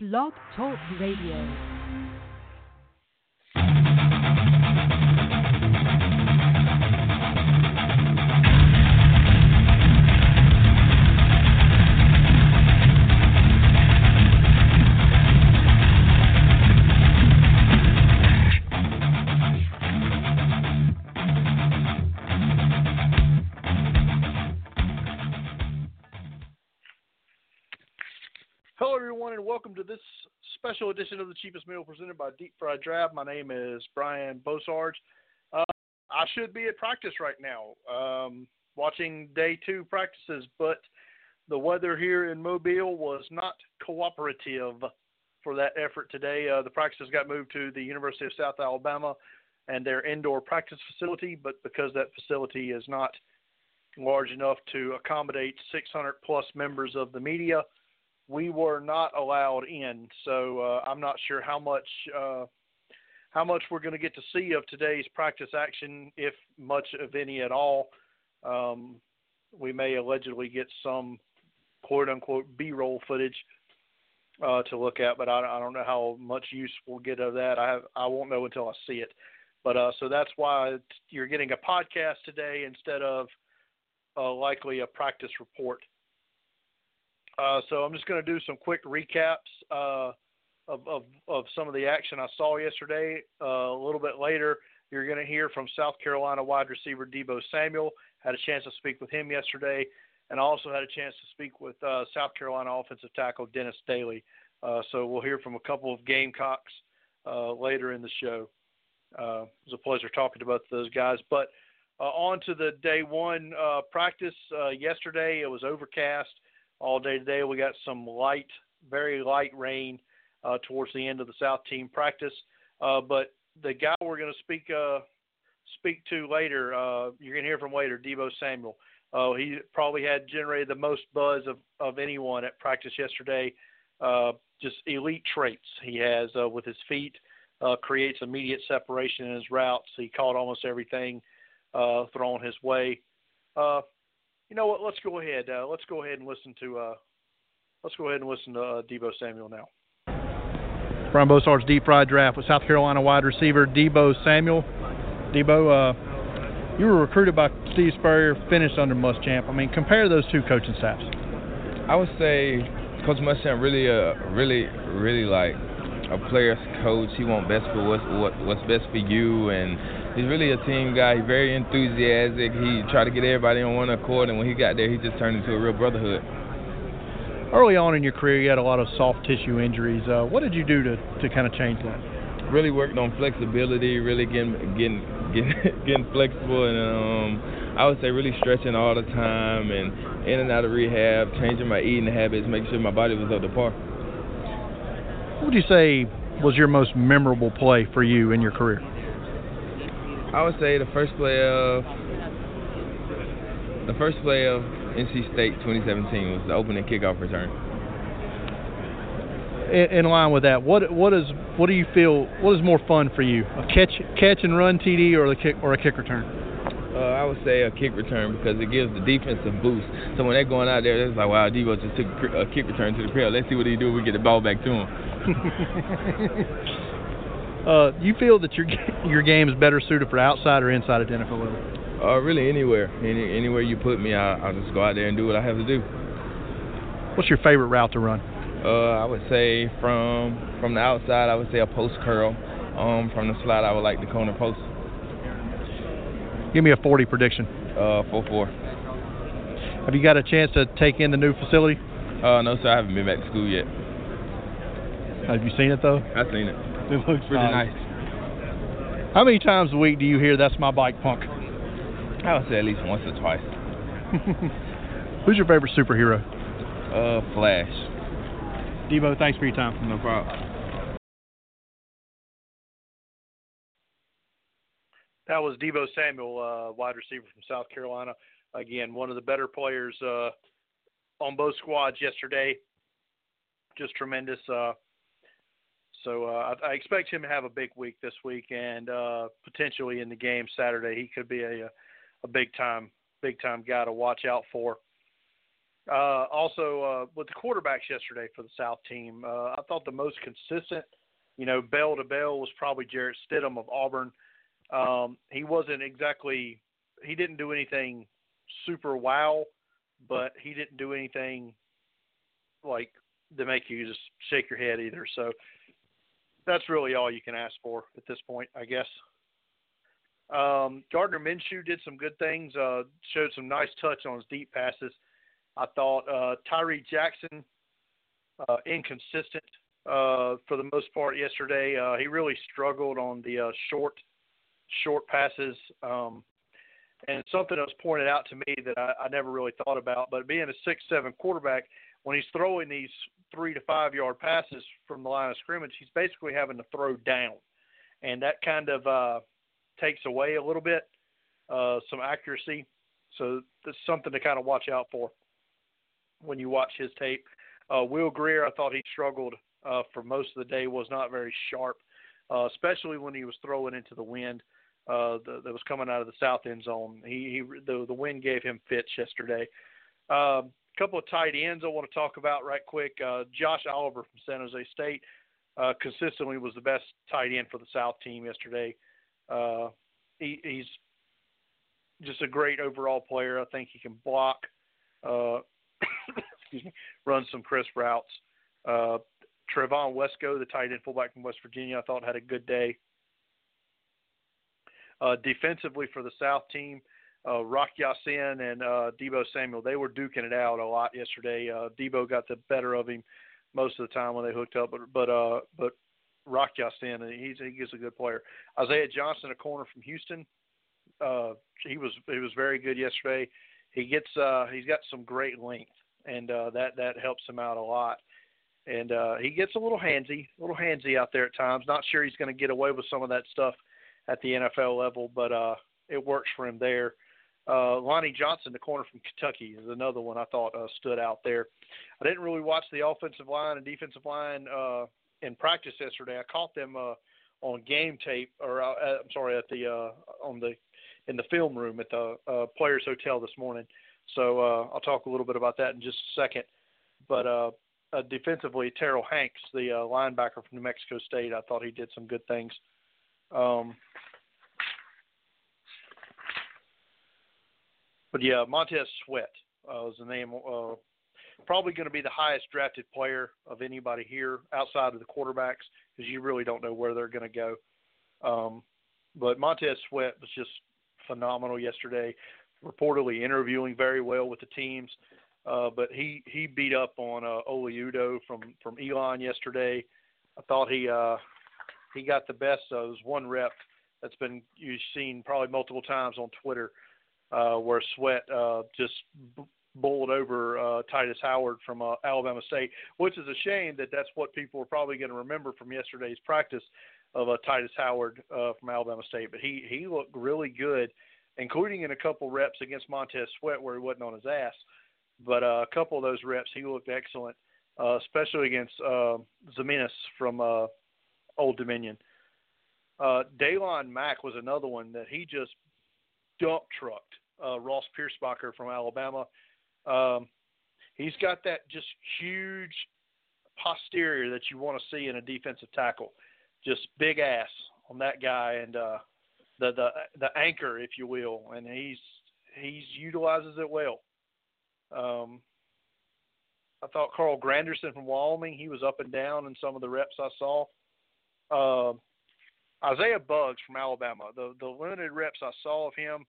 Blog Talk Radio. Special edition of the Cheapest Meal presented by Deep Fried Draft. My name is Brian Bosarge. Uh, I should be at practice right now, um, watching day two practices, but the weather here in Mobile was not cooperative for that effort today. Uh, the practices got moved to the University of South Alabama and their indoor practice facility, but because that facility is not large enough to accommodate 600 plus members of the media, we were not allowed in. So uh, I'm not sure how much uh, how much we're going to get to see of today's practice action, if much of any at all. Um, we may allegedly get some quote unquote B-roll footage uh, to look at, but I, I, don't know how much use we'll get of that. I have, I won't know until I see it. But uh, so that's why you're getting a podcast today instead of uh, likely a practice report. Uh, so I'm just going to do some quick recaps uh, of, of, of, some of the action I saw yesterday. Uh, a little bit later, you're going to hear from South Carolina wide receiver Deebo Samuel. Had a chance to speak with him yesterday, and also had a chance to speak with uh, South Carolina offensive tackle Dennis Daley. Uh, so we'll hear from a couple of Gamecocks later in the show. it was a pleasure talking to both of those guys. But on to the day one practice. yesterday, it was overcast all day today. We got some light, very light rain uh, towards the end of the South team practice. Uh, but the guy we're going to speak uh, speak to later, uh, you're going to hear from later, Deebo Samuel. Uh, he probably had generated the most buzz of, of anyone at practice yesterday. Uh, just elite traits he has with his feet, creates immediate separation in his routes. He caught almost everything thrown his way you know what? Let's go ahead. Uh, let's go ahead and listen to. Uh, let's go ahead and listen to uh, Deebo Samuel now. Brian Bosarge's deep fried draft with South Carolina wide receiver Deebo Samuel. Deebo, uh, you were recruited by Steve Spurrier, finished under Muschamp. I mean, compare those two coaching staffs. I would say Coach Muschamp really, uh, really, really like a player's coach. He wants best for what's what, what's best for you and he's really a team guy. He's very enthusiastic. He tried to get everybody on one accord, and when he got there, he just turned into a real brotherhood. Early on in your career, you had a lot of soft tissue injuries. Uh, what did you do to, to kind of change that? Really worked on flexibility, really getting getting getting, getting flexible, and um, I would say really stretching all the time, and in and out of rehab, changing my eating habits, making sure my body was up to par. What would you say was your most memorable play for you in your career? I would say the first play of the first play of NC State 2017 was the opening kickoff return. In, in line with that, what what is what do you feel? What is more fun for you, a catch catch and run TD or the kick or a kick return? Uh, I would say a kick return because it gives the defense a boost. So when they're going out there, it's like, wow, Deebo just took a kick return to the crowd. Let's see what he do. We get the ball back to him. Uh, you feel that your your game is better suited for outside or inside of NFL level? Uh, really anywhere. Any, anywhere you put me, I, I'll just go out there and do what I have to do. What's your favorite route to run? Uh, I would say from from the outside, I would say a post curl. Um, from the slot, I would like the corner post. Give me a 40 prediction. Uh, 4-4. Have you got a chance to take in the new facility? Uh, no, sir. I haven't been back to school yet. Have you seen it though? I've seen it. It looks pretty nice. nice. How many times a week do you hear "That's my bike, punk"? I would say at least once or twice. Who's your favorite superhero? Uh, Flash. Deebo, thanks for your time. No problem. That was Deebo Samuel, uh, wide receiver from South Carolina. Again, one of the better players uh, on both squads yesterday. Just tremendous. Uh, so uh, I, I, expect him to have a big week this week, and uh, potentially in the game Saturday, he could be a, a big time, big time guy to watch out for. Uh, also, uh, with the quarterbacks yesterday for the South team, uh, I thought the most consistent, you know, bell to bell was probably Jarrett Stidham of Auburn. Um, he wasn't exactly, he didn't do anything super wow, but he didn't do anything like to make you just shake your head either. So that's really all you can ask for at this point, I guess. Um, Gardner Minshew did some good things, uh, showed some nice touch on his deep passes. I thought uh, Tyree Jackson, uh, inconsistent uh, for the most part yesterday. Uh, he really struggled on the uh, short, short passes. Um, and something that was pointed out to me that I, I never really thought about, but being a six-seven quarterback, when he's throwing these three to five yard passes from the line of scrimmage, he's basically having to throw down, and that kind of uh, takes away a little bit uh, some accuracy. So that's something to kind of watch out for when you watch his tape. Uh, Will Grier, I thought he struggled uh, for most of the day, was not very sharp, uh, especially when he was throwing into the wind uh, the, that was coming out of the south end zone. He, he the, the wind gave him fits yesterday. Um, couple of tight ends I want to talk about right quick. Uh, Josh Oliver from San Jose State uh, consistently was the best tight end for the South team yesterday. Uh, he, he's just a great overall player. I think he can block, uh, excuse me, run some crisp routes. Uh, Trevon Wesco, the tight end fullback from West Virginia, I thought had a good day. Uh, defensively for the South team, uh, Rock Ya-Sin and uh, Deebo Samuel, they were duking it out a lot yesterday. Uh, Deebo got the better of him most of the time when they hooked up, but but uh, but Rock Ya-Sin, he's he's a good player. Isaiah Johnson, a corner from Houston, uh, he was he was very good yesterday. He gets uh, he's got some great length, and uh, that that helps him out a lot. And uh, he gets a little handsy, a little handsy out there at times. Not sure he's going to get away with some of that stuff at the NFL level, but uh, it works for him there. Uh, Lonnie Johnson, the corner from Kentucky, is another one I thought uh, stood out there. I didn't really watch the offensive line and defensive line uh, in practice yesterday. I caught them uh, on game tape, or uh, I'm sorry, at the uh, on the in the film room at the uh, Players Hotel this morning. So uh, I'll talk a little bit about that in just a second. But uh, uh, defensively, Terrill Hanks, the uh, linebacker from New Mexico State, I thought he did some good things. Um, but yeah, Montez Sweat uh, was the name. Uh, probably going to be the highest drafted player of anybody here outside of the quarterbacks because you really don't know where they're going to go. Um, but Montez Sweat was just phenomenal yesterday. Reportedly interviewing very well with the teams, uh, but he he beat up on uh, Oli Udoh from from Elon yesterday. I thought he uh, he got the best of his one rep that's been you've seen probably multiple times on Twitter, uh, where Sweat uh, just bowled over uh, Tytus Howard from uh, Alabama State, which is a shame that that's what people are probably going to remember from yesterday's practice of uh, Tytus Howard uh, from Alabama State. But he he looked really good, including in a couple reps against Montez Sweat where he wasn't on his ass. But uh, a couple of those reps, he looked excellent, uh, especially against uh, Ximines from uh, Old Dominion. Uh, Daylon Mack was another one that he just dump trucked uh, Ross Pierschbacher from Alabama. Um, he's got that just huge posterior that you want to see in a defensive tackle just big ass on that guy and uh, the the the anchor, if you will, and he's he's utilizes it well. Um, I thought Carl Granderson from Wyoming, he was up and down in some of the reps I saw. Uh, Isaiah Buggs from Alabama, the the limited reps I saw of him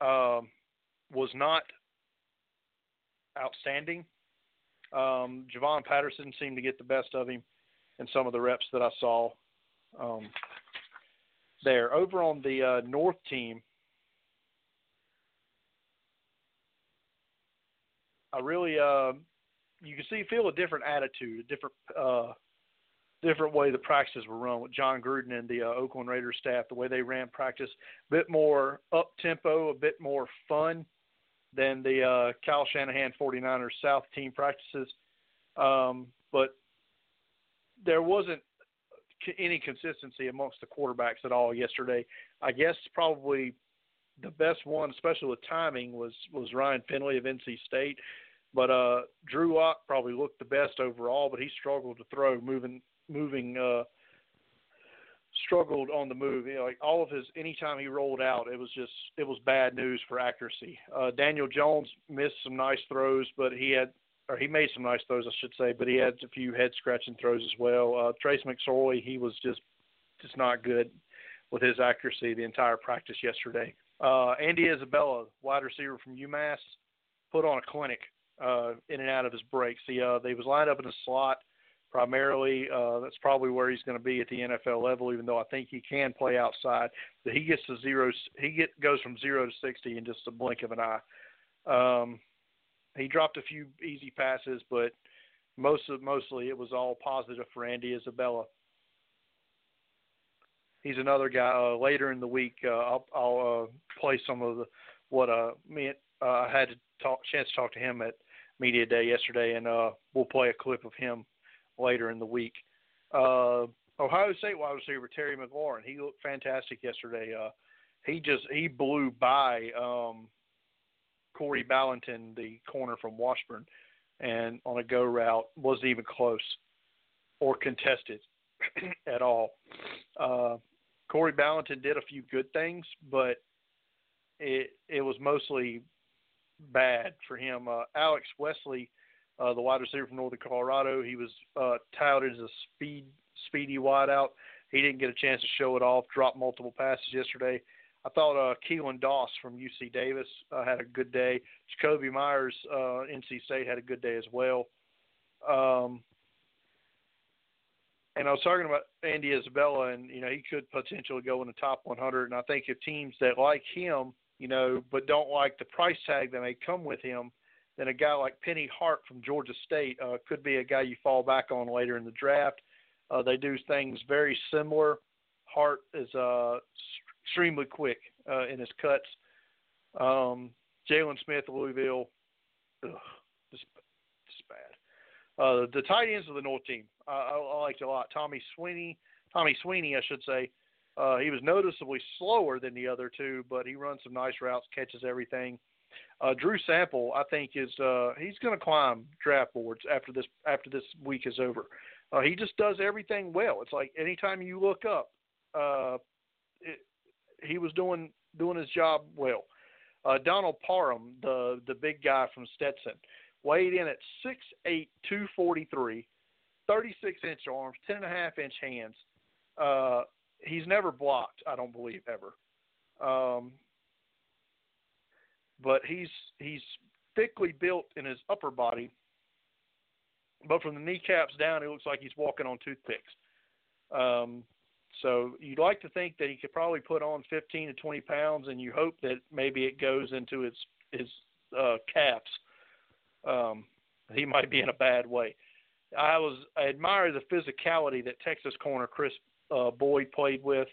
um, was not outstanding. Um, Javon Patterson seemed to get the best of him in some of the reps that I saw um, there. Over on the uh, North team, I really uh, you can see feel a different attitude, a different uh, different way the practices were run with Jon Gruden and the uh, Oakland Raiders staff. The way they ran practice, a bit more up tempo, a bit more fun than the uh, Kyle Shanahan 49ers South team practices. Um, but there wasn't any consistency amongst the quarterbacks at all yesterday. I guess probably the best one, especially with timing, was was Ryan Finley of NC State. But uh, Drew Lock probably looked the best overall, but he struggled to throw, moving, moving, uh, struggled on the move. Like all of his, anytime he rolled out, it was just, it was bad news for accuracy. Uh, Daniel Jones missed some nice throws, but he had, or he made some nice throws, I should say, but he had a few head scratching throws as well. Uh, Trace McSorley, he was just, just not good with his accuracy the entire practice yesterday. Uh, Andy Isabella, wide receiver from UMass, put on a clinic uh, in and out of his breaks. He uh, they was lined up in a slot primarily. Uh, that's probably where he's going to be at the NFL level, even though I think he can play outside. But he gets to zero. He get goes from zero to sixty in just a blink of an eye. Um, he dropped a few easy passes, but most of mostly it was all positive for Andy Isabella. He's another guy. Uh, later in the week, uh, I'll, I'll uh, play some of the what uh, me uh, I had to talk chance to talk to him at media day yesterday, and uh, we'll play a clip of him later in the week. Uh, Ohio State wide receiver Terry McLaurin, he looked fantastic yesterday. Uh, he just he blew by um, Corey Ballentine, the corner from Washburn, and on a go route wasn't even close or contested at all. Uh, Corey Ballentine did a few good things, but it it was mostly bad for him. Uh, Alex Wesley, uh, the wide receiver from Northern Colorado, he was uh, touted as a speed speedy wideout. He didn't get a chance to show it off. Dropped multiple passes yesterday. I thought uh, Keelan Doss from UC Davis uh, had a good day. Jakobi Meyers, uh, NC State, had a good day as well. Um, and I was talking about Andy Isabella, and you know he could potentially go in the top 100. And I think if teams that like him you know, but don't like the price tag that may come with him, then a guy like Penny Hart from Georgia State uh, could be a guy you fall back on later in the draft. Uh, they do things very similar. Hart is uh, extremely quick uh, in his cuts. Um, Jaylen Smith, Louisville, ugh, just, just bad. Uh, the tight ends of the North team, I, I, liked a lot. Tommy Sweeney, Tommy Sweeney, I should say, uh, he was noticeably slower than the other two, but he runs some nice routes, catches everything. Uh, Drew Sample, I think, is uh, he's going to climb draft boards after this after this week is over. Uh, he just does everything well. It's like anytime you look up, uh, it, he was doing doing his job well. Uh, Donald Parham, the the big guy from Stetson, weighed in at six eight, two forty three, thirty six inch arms, ten and a half inch hands. Uh, he's never blocked. I don't believe ever. Um, but he's he's thickly built in his upper body, but from the kneecaps down, it looks like he's walking on toothpicks. Um, so you'd like to think that he could probably put on 15 to 20 pounds, and you hope that maybe it goes into his his uh, calves. Um, he might be in a bad way. I was I admire the physicality that Texas corner Kris uh, Boyd played with.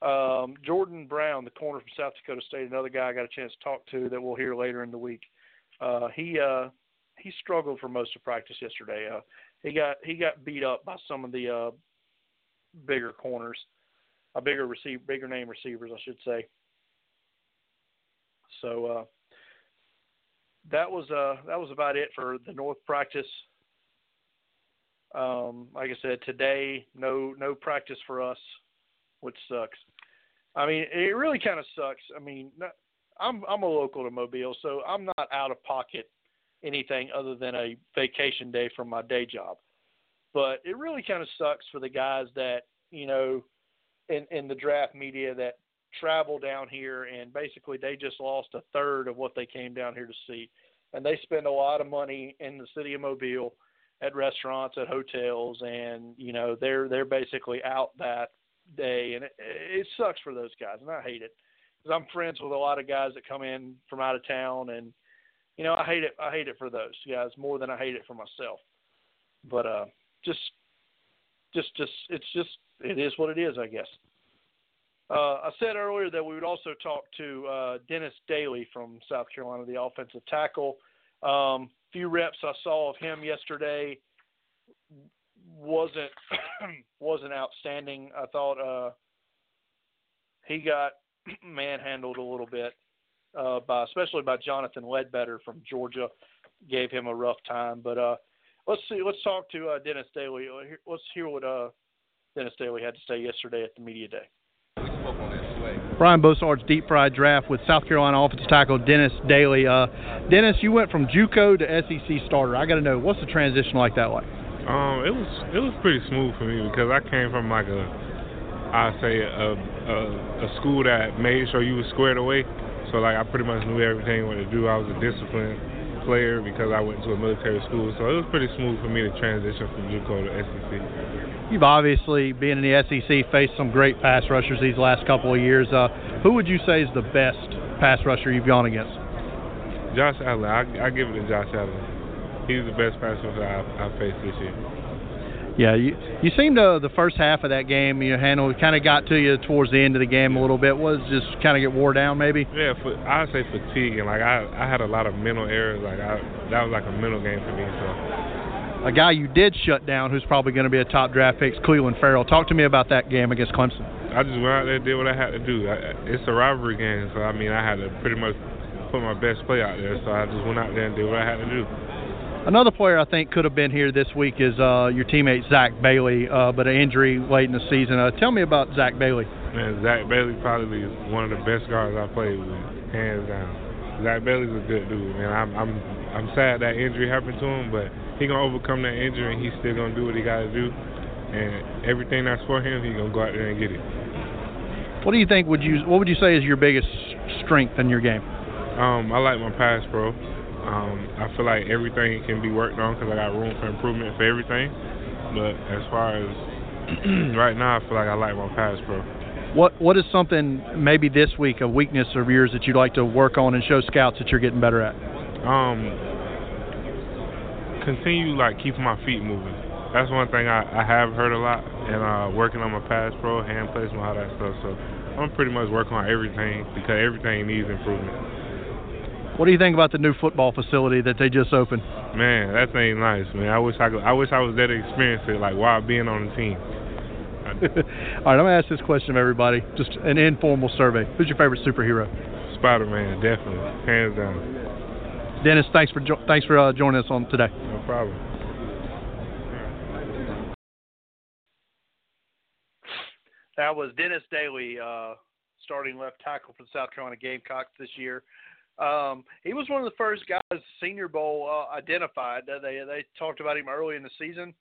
Um, Jordan Brown, the corner from South Dakota State, another guy I got a chance to talk to that we'll hear later in the week. Uh, he uh, he struggled for most of practice yesterday. Uh, he got he got beat up by some of the uh, bigger corners, a uh, bigger receive bigger name receivers, I should say. So uh, that was uh, that was about it for the North practice. Um, like I said, today no no practice for us, which sucks. I mean, it really kind of sucks. I mean, I'm I'm a local to Mobile, so I'm not out of pocket anything other than a vacation day from my day job. But it really kind of sucks for the guys that you know in in the draft media that travel down here and basically they just lost a third of what they came down here to see, and they spend a lot of money in the city of Mobile at restaurants, at hotels, and you know they're they're basically out that day, and it, it sucks for those guys, and I hate it because I'm friends with a lot of guys that come in from out of town, and you know I hate it. I hate it for those guys more than I hate it for myself. But uh, just, just, just, it's just it is what it is, I guess. Uh, I said earlier that we would also talk to uh, Dennis Daley from South Carolina, the offensive tackle. Um, few reps I saw of him yesterday wasn't wasn't outstanding. I thought uh, he got manhandled a little bit uh, by especially by Jonathan Ledbetter from Georgia. gave him a rough time. But uh, let's see. Let's talk to uh, Dennis Daley. Let's hear what uh, Dennis Daley had to say yesterday at the media day. Brian Bosarge's deep fried draft with South Carolina offensive tackle Dennis Daley. Uh, Dennis, you went from JUCO to SEC starter. I got to know what's the transition like that like? Um, it was it was pretty smooth for me because I came from like a I say a, a a school that made sure you was squared away. So like I pretty much knew everything what to do. I was a disciplined player because I went to a military school. So it was pretty smooth for me to transition from JUCO to SEC. You've obviously, being in the SEC, faced some great pass rushers these last couple of years. Uh, who would you say is the best pass rusher you've gone against? Josh Allen. I, I give it to Josh Allen. He's the best pass rusher I've, I've faced this year. Yeah, you you seemed to the first half of that game you handled kind of got to you towards the end of the game a little bit. Was just kind of get wore down maybe? Yeah, for, I'd say fatigue and like I I had a lot of mental errors. Like I that was like a mental game for me. So a guy you did shut down who's probably going to be a top draft pick is Clelin Ferrell. Talk to me about that game against Clemson. I just went out there and did what I had to do. I, it's a rivalry game, so I mean I had to pretty much put my best play out there. So I just went out there and did what I had to do. Another player I think could have been here this week is uh, your teammate Zack Bailey, uh, but an injury late in the season. Uh, tell me about Zack Bailey. Man, Zack Bailey probably is one of the best guards I played with, hands down. Zack Bailey's a good dude, man. I'm I'm I'm sad that injury happened to him, but he gonna overcome that injury and he's still gonna do what he got to do. And everything that's for him, he's gonna go out there and get it. What do you think? Would you what would you say is your biggest strength in your game? Um, I like my pass pro. Um, I feel like everything can be worked on because I got room for improvement for everything. But as far as right now, I feel like I like my pass pro. What What is something maybe this week a weakness of yours that you'd like to work on and show scouts that you're getting better at? Um, continue like keeping my feet moving. That's one thing I, I have heard a lot, and uh, working on my pass pro, hand placement, all that stuff. So I'm pretty much working on everything because everything needs improvement. What do you think about the new football facility that they just opened? Man, that thing nice, man. I wish I could, I wish I was there to experience it, like while being on the team. All right, I'm gonna ask this question of everybody, just an informal survey. Who's your favorite superhero? Spider-Man, definitely, hands down. Dennis, thanks for jo- thanks for uh, joining us on today. No problem. That was Dennis Daley, uh, starting left tackle for the South Carolina Gamecocks this year. Um, he was one of the first guys Senior Bowl uh, identified. They they talked about him early in the season.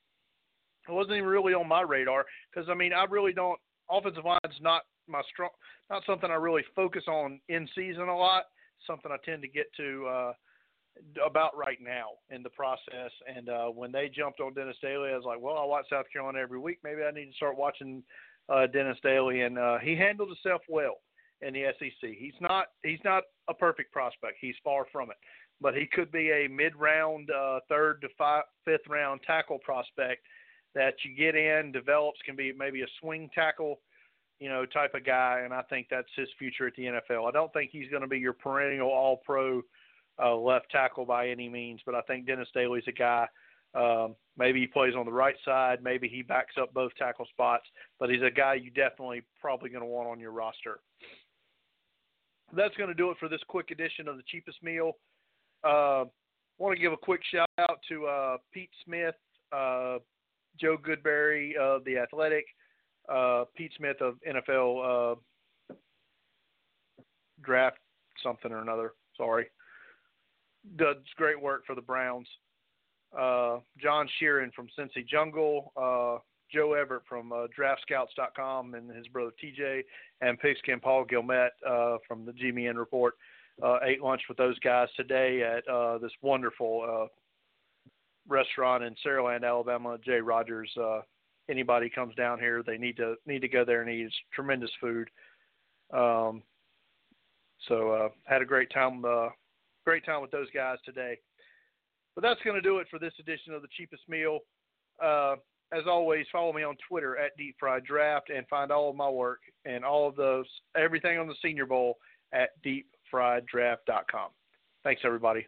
It wasn't even really on my radar because I mean I really don't offensive line's not my strong not something I really focus on in season a lot. Something I tend to get to uh, about right now in the process. And uh, when they jumped on Dennis Daley, I was like, well, I watch South Carolina every week. Maybe I need to start watching uh, Dennis Daley, and uh, he handled himself well in the SEC. He's not he's not a perfect prospect. He's far from it, but he could be a mid-round, uh, third to five, fifth round tackle prospect that you get in, develops, can be maybe a swing tackle, you know, type of guy. And I think that's his future at the NFL. I don't think he's going to be your perennial All-Pro uh, left tackle by any means, but I think Dennis Daley's a guy. Um, maybe he plays on the right side. Maybe he backs up both tackle spots, but he's a guy you definitely probably going to want on your roster that's going to do it for this quick edition of the cheapest meal. Uh, want to give a quick shout out to uh, Pete Smith, uh, Joe Goodberry of the Athletic, uh, Pete Smith of NFL uh, Draft something or another. Sorry, does great work for the Browns. Uh, John Sheeran from Cincy Jungle, Joe Everett from uh, DraftScouts.com and his brother TJ, and Pigskin Paul Gilmet uh, from the GMN Report. Uh, ate lunch with those guys today at uh, this wonderful uh, restaurant in Saraland, Alabama. Jay Rogers. Uh, anybody comes down here, they need to need to go there and eat. It's tremendous food. Um, so uh, had a great time. Great time with those guys today. But that's going to do it for this edition of the cheapest meal. As always, follow me on Twitter at Deep Fried Draft and find all of my work and all of those everything on the Senior Bowl at deepfrieddraft.com. Thanks, everybody.